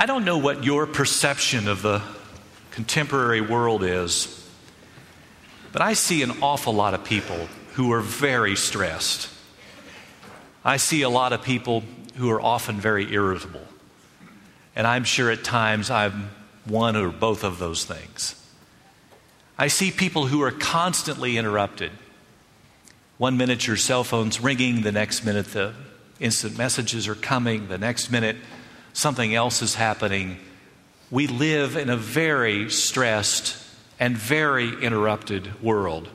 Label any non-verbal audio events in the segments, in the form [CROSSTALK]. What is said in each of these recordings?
I don't know what your perception of the contemporary world is, but I see an awful lot of people who are very stressed. I see a lot of people who are often very irritable. And I'm sure at times I'm one or both of those things. I see people who are constantly interrupted. One minute your cell phone's ringing, the next minute the instant messages are coming, the next minute something else is happening. We live in a very stressed and very interrupted world.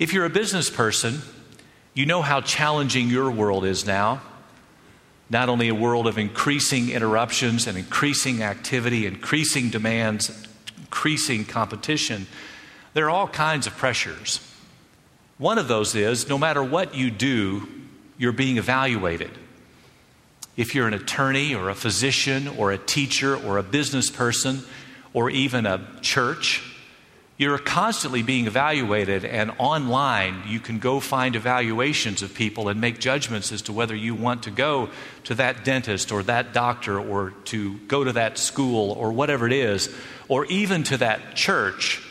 If you're a business person, you know how challenging your world is now. Not only a world of increasing interruptions and increasing activity, increasing demands, increasing competition, there are all kinds of pressures. One of those is no matter what you do, you're being evaluated. If you're an attorney or a physician or a teacher or a business person or even a church, you're constantly being evaluated, and online you can go find evaluations of people and make judgments as to whether you want to go to that dentist or that doctor or to go to that school or whatever it is, or even to that church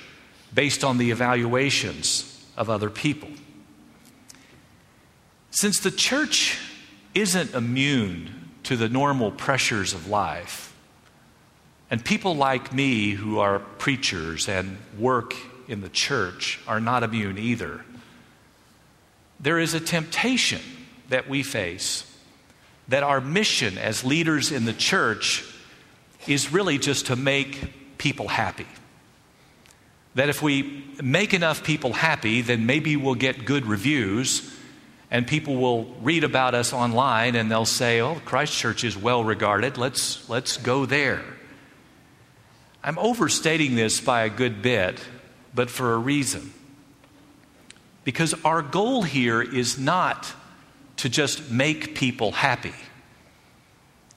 based on the evaluations of other people. Since the church isn't immune to the normal pressures of life, and people like me who are preachers and work in the church are not immune either, there is a temptation that we face that our mission as leaders in the church is really just to make people happy. That if we make enough people happy, then maybe we'll get good reviews and people will read about us online and they'll say, oh, Christ Church is well regarded. Let's, let's go there. I'm overstating this by a good bit, but for a reason. Because our goal here is not to just make people happy.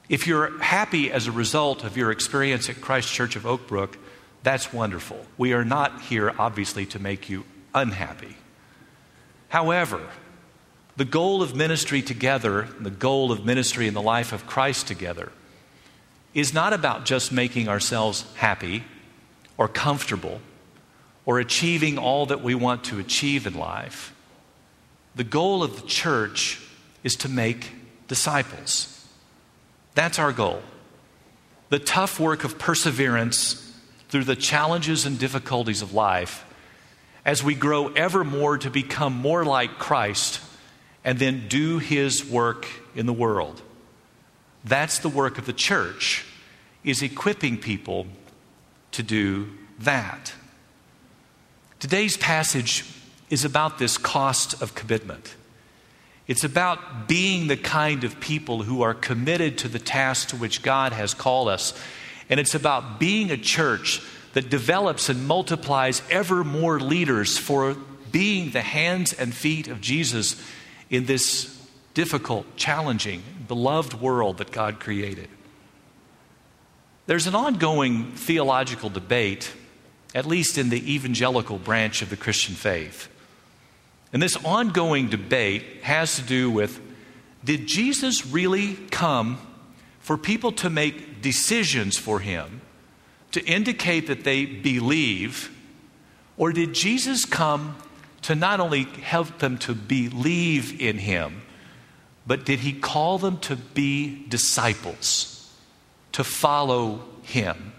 If you're happy as a result of your experience at Christ Church of Oakbrook, that's wonderful. We are not here, obviously, to make you unhappy. However, the goal of ministry together, the goal of ministry in the life of Christ together, is not about just making ourselves happy or comfortable or achieving all that we want to achieve in life. The goal of the church is to make disciples. That's our goal. The tough work of perseverance through the challenges and difficulties of life as we grow ever more to become more like Christ and then do his work in the world. That's the work of the church is equipping people to do that. Today's passage is about this cost of commitment. It's about being the kind of people who are committed to the task to which God has called us. And it's about being a church that develops and multiplies ever more leaders for being the hands and feet of Jesus in this difficult, challenging, beloved world that God created. There's an ongoing theological debate, at least in the evangelical branch of the Christian faith. And this ongoing debate has to do with did Jesus really come for people to make decisions for him to indicate that they believe? Or did Jesus come to not only help them to believe in him, but did he call them to be disciples, to follow him?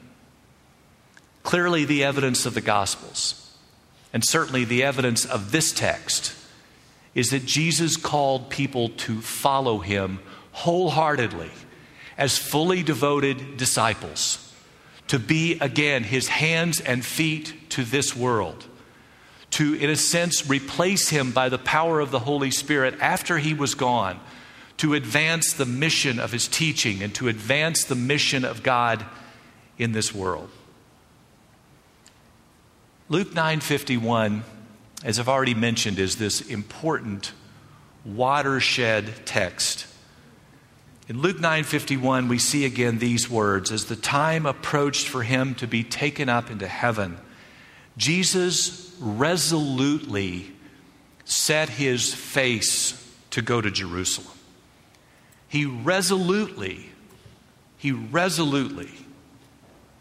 Clearly, the evidence of the Gospels, and certainly the evidence of this text, is that Jesus called people to follow him wholeheartedly as fully devoted disciples, to be again his hands and feet to this world to, in a sense, replace him by the power of the Holy Spirit after he was gone, to advance the mission of his teaching and to advance the mission of God in this world. Luke 9:51 as I've already mentioned is this important watershed text. In Luke 9:51 we see again these words as the time approached for him to be taken up into heaven Jesus resolutely set his face to go to Jerusalem. He resolutely he resolutely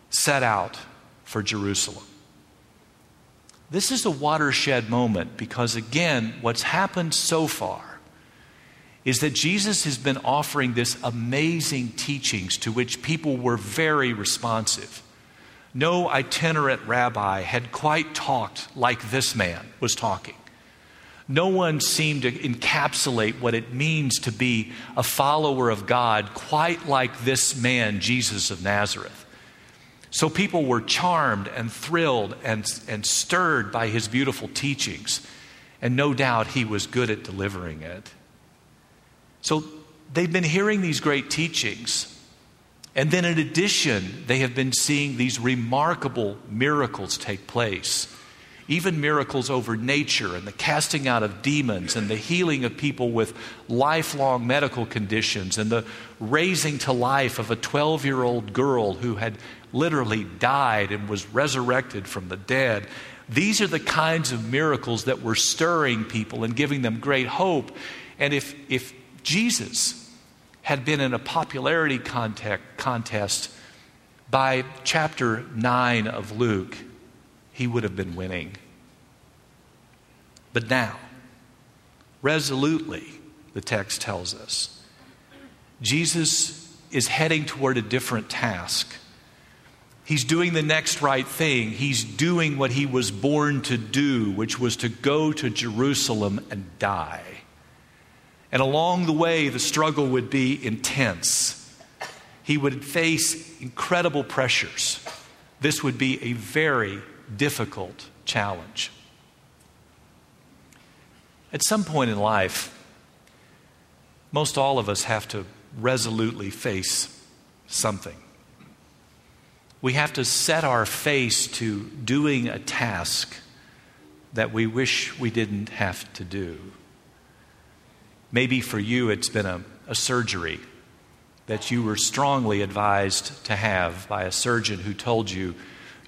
set out for Jerusalem. This is a watershed moment because, again, what's happened so far is that Jesus has been offering this amazing teachings to which people were very responsive. No itinerant rabbi had quite talked like this man was talking. No one seemed to encapsulate what it means to be a follower of God quite like this man, Jesus of Nazareth. So people were charmed and thrilled and, and stirred by his beautiful teachings. And no doubt he was good at delivering it. So they've been hearing these great teachings. And then, in addition, they have been seeing these remarkable miracles take place even miracles over nature and the casting out of demons and the healing of people with lifelong medical conditions and the raising to life of a 12 year old girl who had literally died and was resurrected from the dead. These are the kinds of miracles that were stirring people and giving them great hope. And if, if Jesus had been in a popularity context, contest by chapter 9 of Luke, he would have been winning. But now, resolutely, the text tells us, Jesus is heading toward a different task. He's doing the next right thing. He's doing what he was born to do, which was to go to Jerusalem and die. And along the way, the struggle would be intense. He would face incredible pressures. This would be a very difficult challenge. At some point in life, most all of us have to resolutely face something. We have to set our face to doing a task that we wish we didn't have to do. Maybe for you, it's been a, a surgery that you were strongly advised to have by a surgeon who told you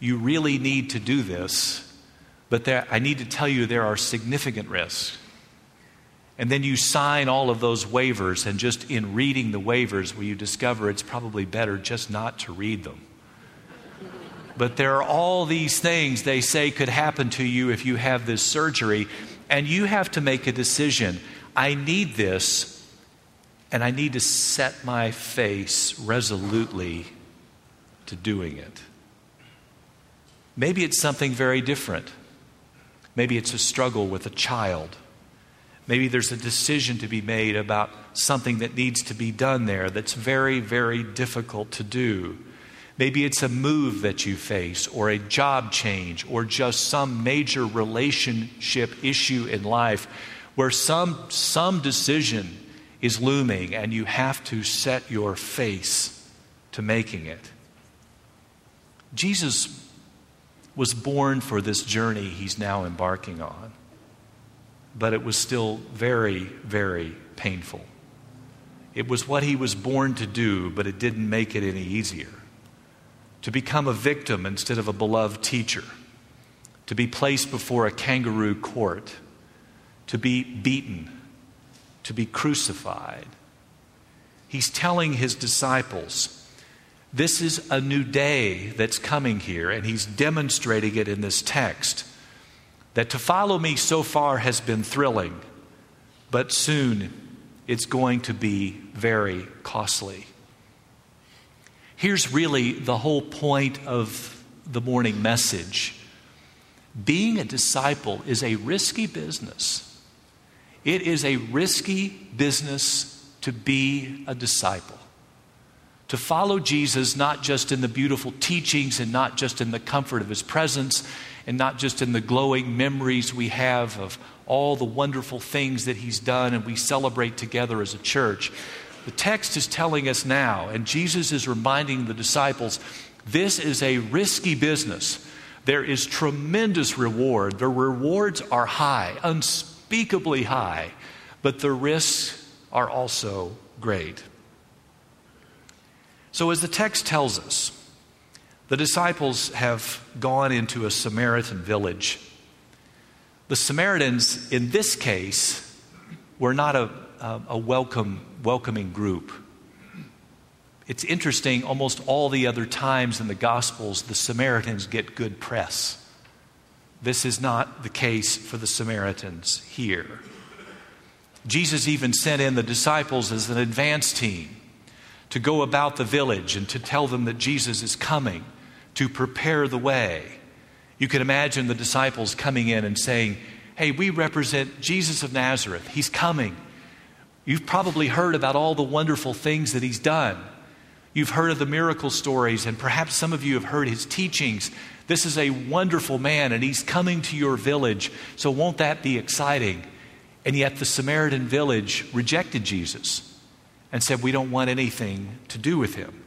you really need to do this, but there, I need to tell you there are significant risks. And then you sign all of those waivers, and just in reading the waivers, where you discover it's probably better just not to read them. [LAUGHS] But there are all these things they say could happen to you if you have this surgery, and you have to make a decision. I need this, and I need to set my face resolutely to doing it. Maybe it's something very different. Maybe it's a struggle with a child. Maybe there's a decision to be made about something that needs to be done there that's very, very difficult to do. Maybe it's a move that you face, or a job change, or just some major relationship issue in life where some, some decision is looming and you have to set your face to making it. Jesus was born for this journey he's now embarking on, but it was still very, very painful. It was what he was born to do, but it didn't make it any easier. To become a victim instead of a beloved teacher, to be placed before a kangaroo court, to be beaten, to be crucified. He's telling his disciples, this is a new day that's coming here, and he's demonstrating it in this text. That to follow me so far has been thrilling, but soon it's going to be very costly. Here's really the whole point of the morning message being a disciple is a risky business. It is a risky business to be a disciple to follow Jesus, not just in the beautiful teachings and not just in the comfort of his presence and not just in the glowing memories we have of all the wonderful things that he's done and we celebrate together as a church. The text is telling us now, and Jesus is reminding the disciples this is a risky business. There is tremendous reward. The rewards are high, unspeakably high, but the risks are also great. So, as the text tells us, the disciples have gone into a Samaritan village. The Samaritans, in this case, were not a, a, a welcome, welcoming group. It's interesting, almost all the other times in the Gospels, the Samaritans get good press. This is not the case for the Samaritans here. Jesus even sent in the disciples as an advance team to go about the village and to tell them that Jesus is coming, to prepare the way. You can imagine the disciples coming in and saying, Hey, we represent Jesus of Nazareth. He's coming. You've probably heard about all the wonderful things that he's done. You've heard of the miracle stories, and perhaps some of you have heard his teachings. This is a wonderful man, and he's coming to your village. So, won't that be exciting? And yet, the Samaritan village rejected Jesus and said, We don't want anything to do with him.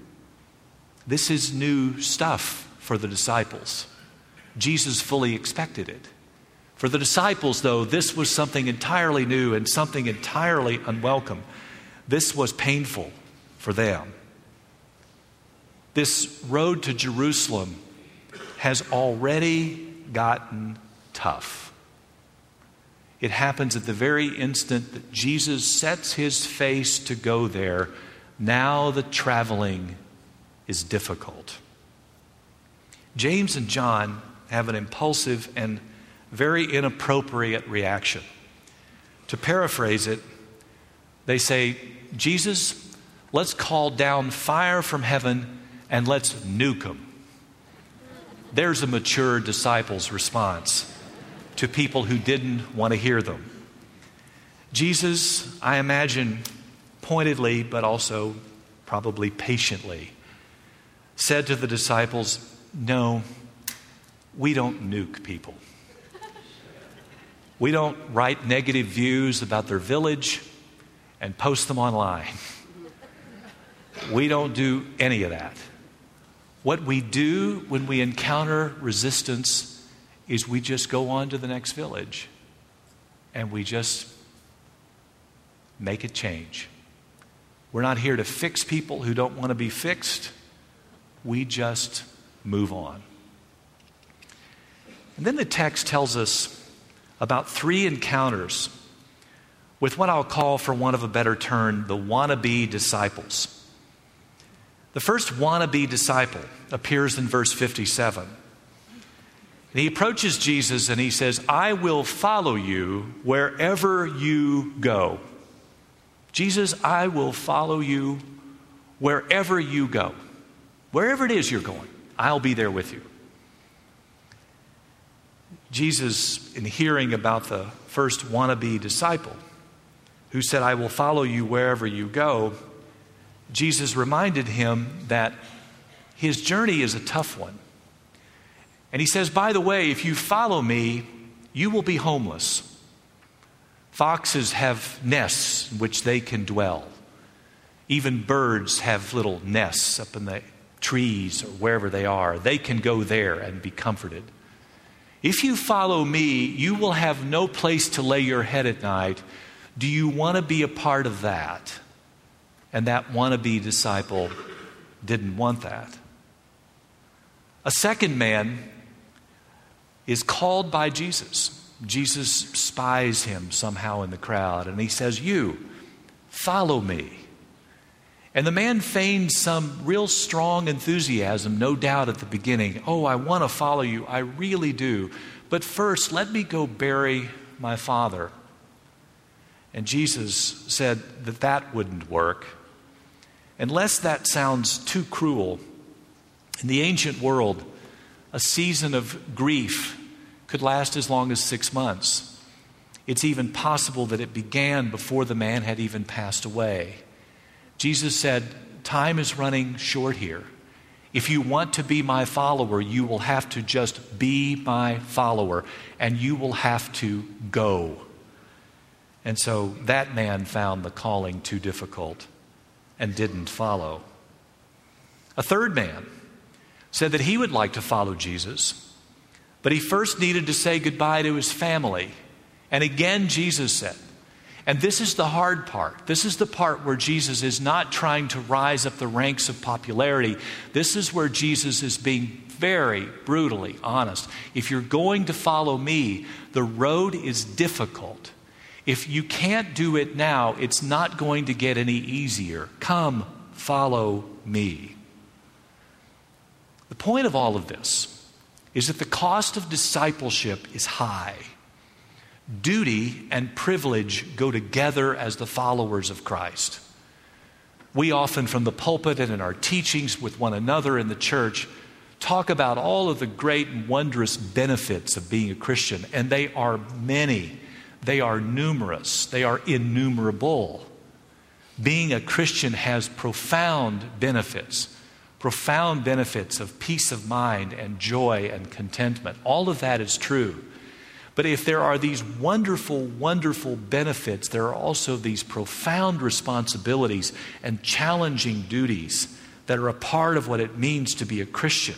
This is new stuff for the disciples. Jesus fully expected it. For the disciples, though, this was something entirely new and something entirely unwelcome. This was painful for them. This road to Jerusalem has already gotten tough. It happens at the very instant that Jesus sets his face to go there. Now the traveling is difficult. James and John have an impulsive and very inappropriate reaction. To paraphrase it, they say, Jesus, let's call down fire from heaven and let's nuke them. There's a mature disciple's response to people who didn't want to hear them. Jesus, I imagine, pointedly, but also probably patiently, said to the disciples, No, we don't nuke people. We don't write negative views about their village and post them online. [LAUGHS] We don't do any of that. What we do when we encounter resistance is we just go on to the next village and we just make a change. We're not here to fix people who don't want to be fixed. We just move on. And then the text tells us about three encounters with what I'll call, for want of a better term, the wannabe disciples. The first wannabe disciple appears in verse 57. And he approaches Jesus and he says, I will follow you wherever you go. Jesus, I will follow you wherever you go. Wherever it is you're going, I'll be there with you. Jesus, in hearing about the first wannabe disciple who said, I will follow you wherever you go, Jesus reminded him that his journey is a tough one. And he says, By the way, if you follow me, you will be homeless. Foxes have nests in which they can dwell. Even birds have little nests up in the trees or wherever they are. They can go there and be comforted. If you follow me, you will have no place to lay your head at night. Do you want to be a part of that? And that wannabe disciple didn't want that. A second man is called by Jesus. Jesus spies him somehow in the crowd, and he says, You, follow me. And the man feigned some real strong enthusiasm, no doubt, at the beginning. Oh, I want to follow you. I really do. But first, let me go bury my father. And Jesus said that that wouldn't work. Unless that sounds too cruel, in the ancient world, a season of grief could last as long as six months. It's even possible that it began before the man had even passed away. Jesus said, Time is running short here. If you want to be my follower, you will have to just be my follower, and you will have to go. And so that man found the calling too difficult and didn't follow. A third man said that he would like to follow Jesus, but he first needed to say goodbye to his family. And again, Jesus said, and this is the hard part. This is the part where Jesus is not trying to rise up the ranks of popularity. This is where Jesus is being very brutally honest. If you're going to follow me, the road is difficult. If you can't do it now, it's not going to get any easier. Come, follow me. The point of all of this is that the cost of discipleship is high. Duty and privilege go together as the followers of Christ. We often, from the pulpit and in our teachings with one another in the church, talk about all of the great and wondrous benefits of being a Christian, and they are many. They are numerous. They are innumerable. Being a Christian has profound benefits, profound benefits of peace of mind and joy and contentment. All of that is true. But if there are these wonderful, wonderful benefits, there are also these profound responsibilities and challenging duties that are a part of what it means to be a Christian.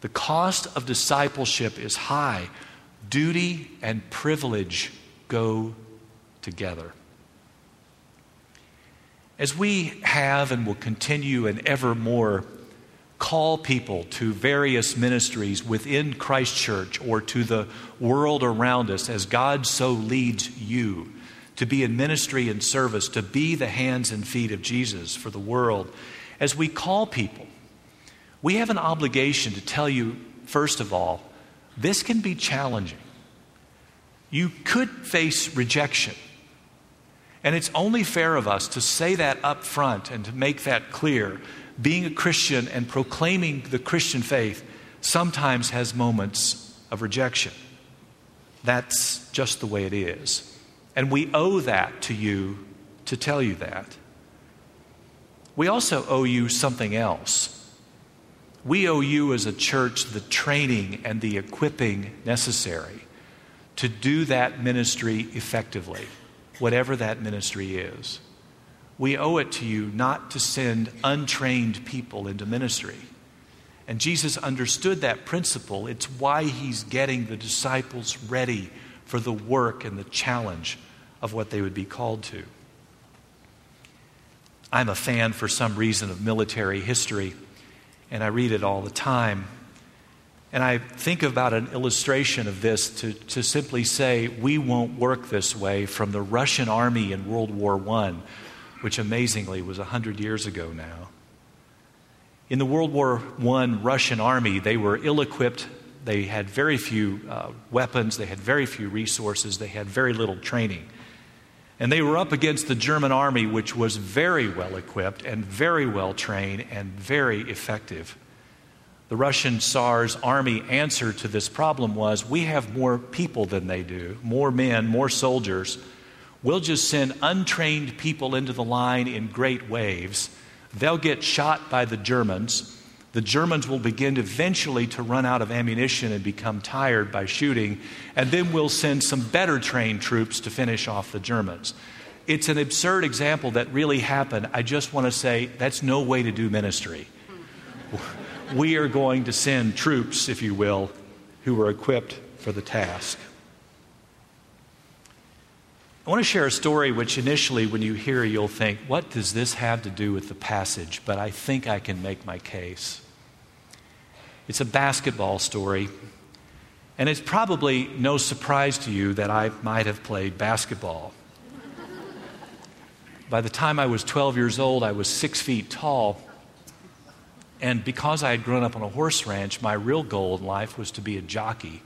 The cost of discipleship is high. Duty and privilege go together. As we have and will continue and ever more call people to various ministries within Christ Church or to the world around us as God so leads you to be in ministry and service, to be the hands and feet of Jesus for the world, as we call people we have an obligation to tell you, first of all, this can be challenging. You could face rejection. And it's only fair of us to say that up front and to make that clear. Being a Christian and proclaiming the Christian faith sometimes has moments of rejection. That's just the way it is. And we owe that to you to tell you that. We also owe you something else. We owe you as a church the training and the equipping necessary to do that ministry effectively, whatever that ministry is. We owe it to you not to send untrained people into ministry. And Jesus understood that principle. It's why he's getting the disciples ready for the work and the challenge of what they would be called to. I'm a fan, for some reason, of military history and I read it all the time. And I think about an illustration of this to, to simply say, we won't work this way from the Russian army in World War I, which amazingly was 100 years ago now. In the World War I Russian army, they were ill equipped. They had very few uh, weapons, they had very few resources, they had very little training. And they were up against the German army, which was very well equipped and very well trained and very effective. The Russian Tsar's army answer to this problem was we have more people than they do, more men, more soldiers. We'll just send untrained people into the line in great waves. They'll get shot by the Germans the Germans will begin eventually to run out of ammunition and become tired by shooting, and then we'll send some better trained troops to finish off the Germans. It's an absurd example that really happened. I just want to say that's no way to do ministry. [LAUGHS] We are going to send troops, if you will, who are equipped for the task. I want to share a story which initially, when you hear, you'll think, what does this have to do with the passage? But I think I can make my case. It's a basketball story. And it's probably no surprise to you that I might have played basketball. By the time I was 12 years old, I was six feet tall. And because I had grown up on a horse ranch, my real goal in life was to be a jockey.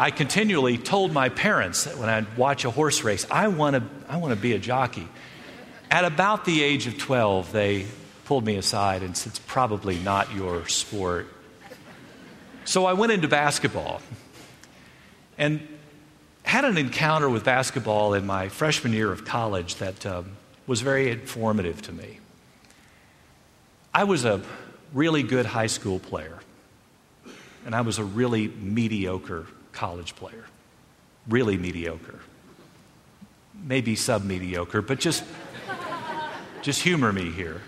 I continually told my parents that when I'd watch a horse race, I want to I want to be a jockey. At about the age of 12, they pulled me aside and said, It's probably not your sport. So I went into basketball and had an encounter with basketball in my freshman year of college that um, was very informative to me. I was a really good high school player, and I was a really mediocre college player. Really mediocre. Maybe sub mediocre, but just just humor me here.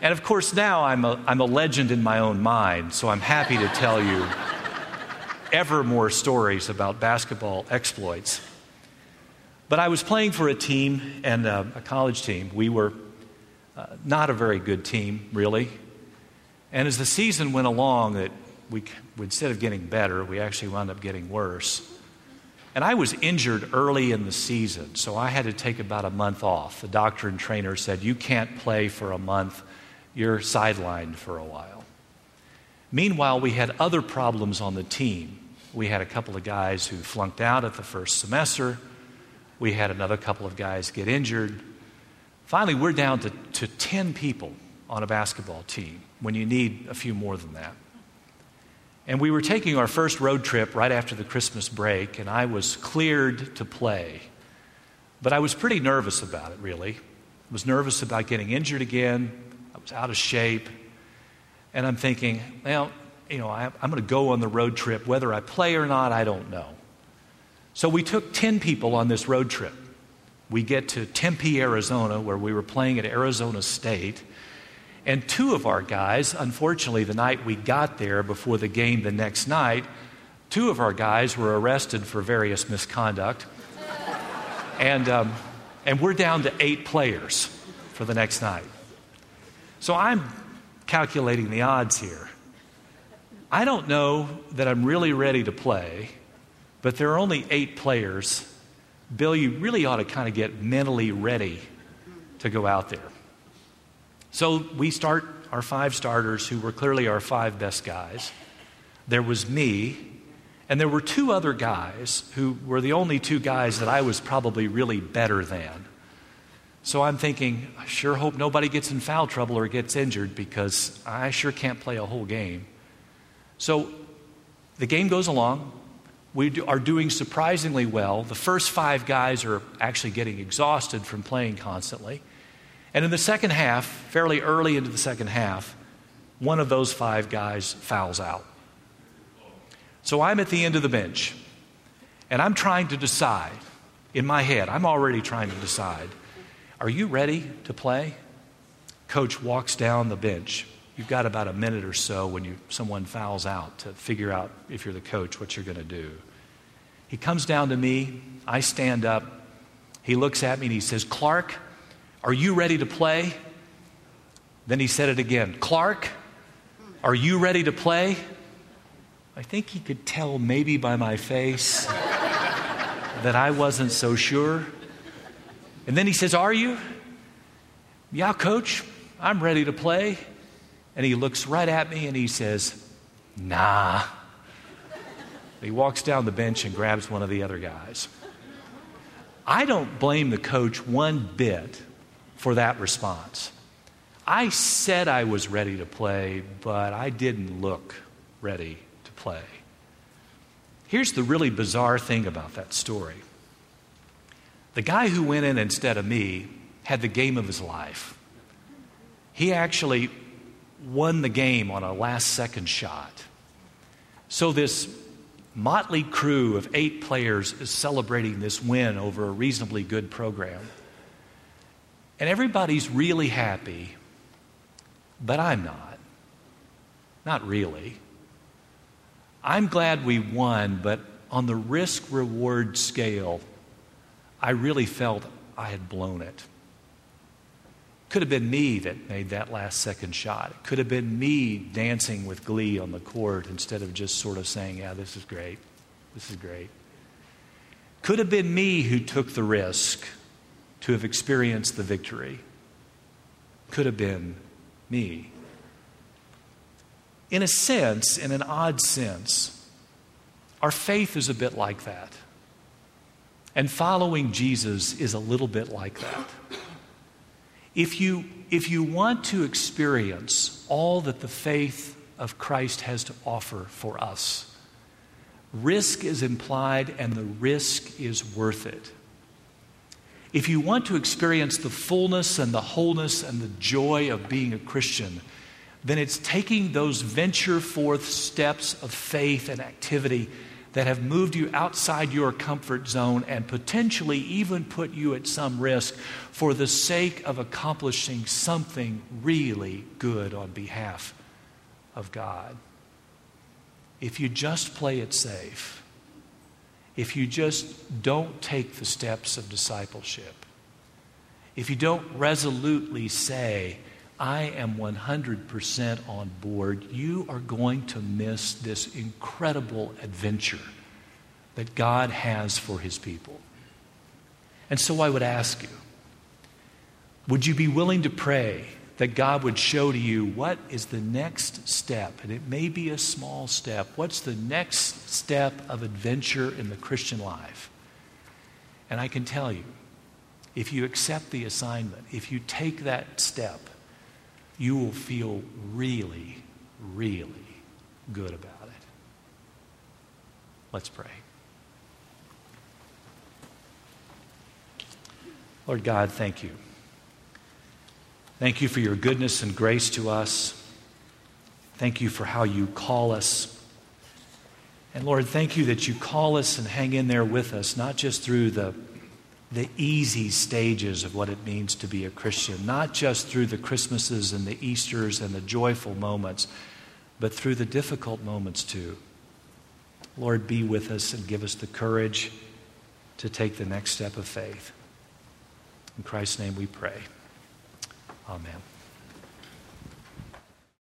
And of course, now I'm a, I'm a legend in my own mind, so I'm happy to tell you ever more stories about basketball exploits. But I was playing for a team and a, a college team. We were uh, not a very good team, really. And as the season went along, that we, instead of getting better, we actually wound up getting worse. And I was injured early in the season, so I had to take about a month off. The doctor and trainer said, You can't play for a month, you're sidelined for a while. Meanwhile, we had other problems on the team. We had a couple of guys who flunked out at the first semester. We had another couple of guys get injured. Finally, we're down to, to 10 people on a basketball team when you need a few more than that. And we were taking our first road trip right after the Christmas break, and I was cleared to play. But I was pretty nervous about it, really. I was nervous about getting injured again. I was out of shape. And I'm thinking, well, you know, I, am going to go on the road trip. Whether I play or not, I don't know. So we took 10 people on this road trip. We get to Tempe, Arizona, where we were playing at Arizona State. And two of our guys, unfortunately, the night we got there before the game the next night, two of our guys were arrested for various misconduct. and, um, and we're down to eight players for the next night. So I'm calculating the odds here. I don't know that I'm really ready to play, but there are only eight players. Bill, you really ought to kind of get mentally ready to go out there. So we start our five starters, who were clearly our five best guys. There was me, and there were two other guys who were the only two guys that I was probably really better than. So I'm thinking, I sure hope nobody gets in foul trouble or gets injured because I sure can't play a whole game. So the game goes along. We are doing surprisingly well. The first five guys are actually getting exhausted from playing constantly. And in the second half, fairly early into the second half, one of those five guys fouls out. So I'm at the end of the bench, and I'm trying to decide in my head, I'm already trying to decide are you ready to play? Coach walks down the bench. You've got about a minute or so when you, someone fouls out to figure out, if you're the coach, what you're going to do. He comes down to me. I stand up. He looks at me and he says, Clark, are you ready to play? Then he said it again Clark, are you ready to play? I think he could tell maybe by my face that I wasn't so sure. And then he says, Are you? Yeah, coach, I'm ready to play. And he looks right at me and he says, Nah. He walks down the bench and grabs one of the other guys. I don't blame the coach one bit for that response. I said I was ready to play, but I didn't look ready to play. Here's the really bizarre thing about that story the guy who went in instead of me had the game of his life. He actually won the game on a last second shot. So, this motley crew of eight players is celebrating this win over a reasonably good program. And everybody's really happy, but I'm not. Not really. I'm glad we won, but on the risk reward scale, I really felt I had blown it. Could have been me that made that last second shot. It could have been me dancing with glee on the court instead of just sort of saying, Yeah, this is great. This is great. Could have been me who took the risk to have experienced the victory could have been me. In a sense, in an odd sense, our faith is a bit like that. And following Jesus is a little bit like that. If you, if you want to experience all that the faith of Christ has to offer for us, risk is implied and the risk is worth it. If you want to experience the fullness and the wholeness and the joy of being a Christian, then it's taking those venture forth steps of faith and activity that have moved you outside your comfort zone and potentially even put you at some risk for the sake of accomplishing something really good on behalf of God. If you just play it safe, if you just don't take the steps of discipleship, if you don't resolutely say, I am 100% on board, you are going to miss this incredible adventure that God has for his people. And so I would ask you would you be willing to pray that God would show to you what is the next step? And it may be a small step. What's the next step of adventure in the Christian life? And I can tell you, if you accept the assignment, if you take that step, you will feel really, really good about it. Let's pray. Lord God, thank you. Thank you for your goodness and grace to us. Thank you for how you call us. And Lord, thank you that you call us and hang in there with us, not just through the, the easy stages of what it means to be a Christian, not just through the Christmases and the Easters and the joyful moments, but through the difficult moments too. Lord, be with us and give us the courage to take the next step of faith. In Christ's name we pray. Amen.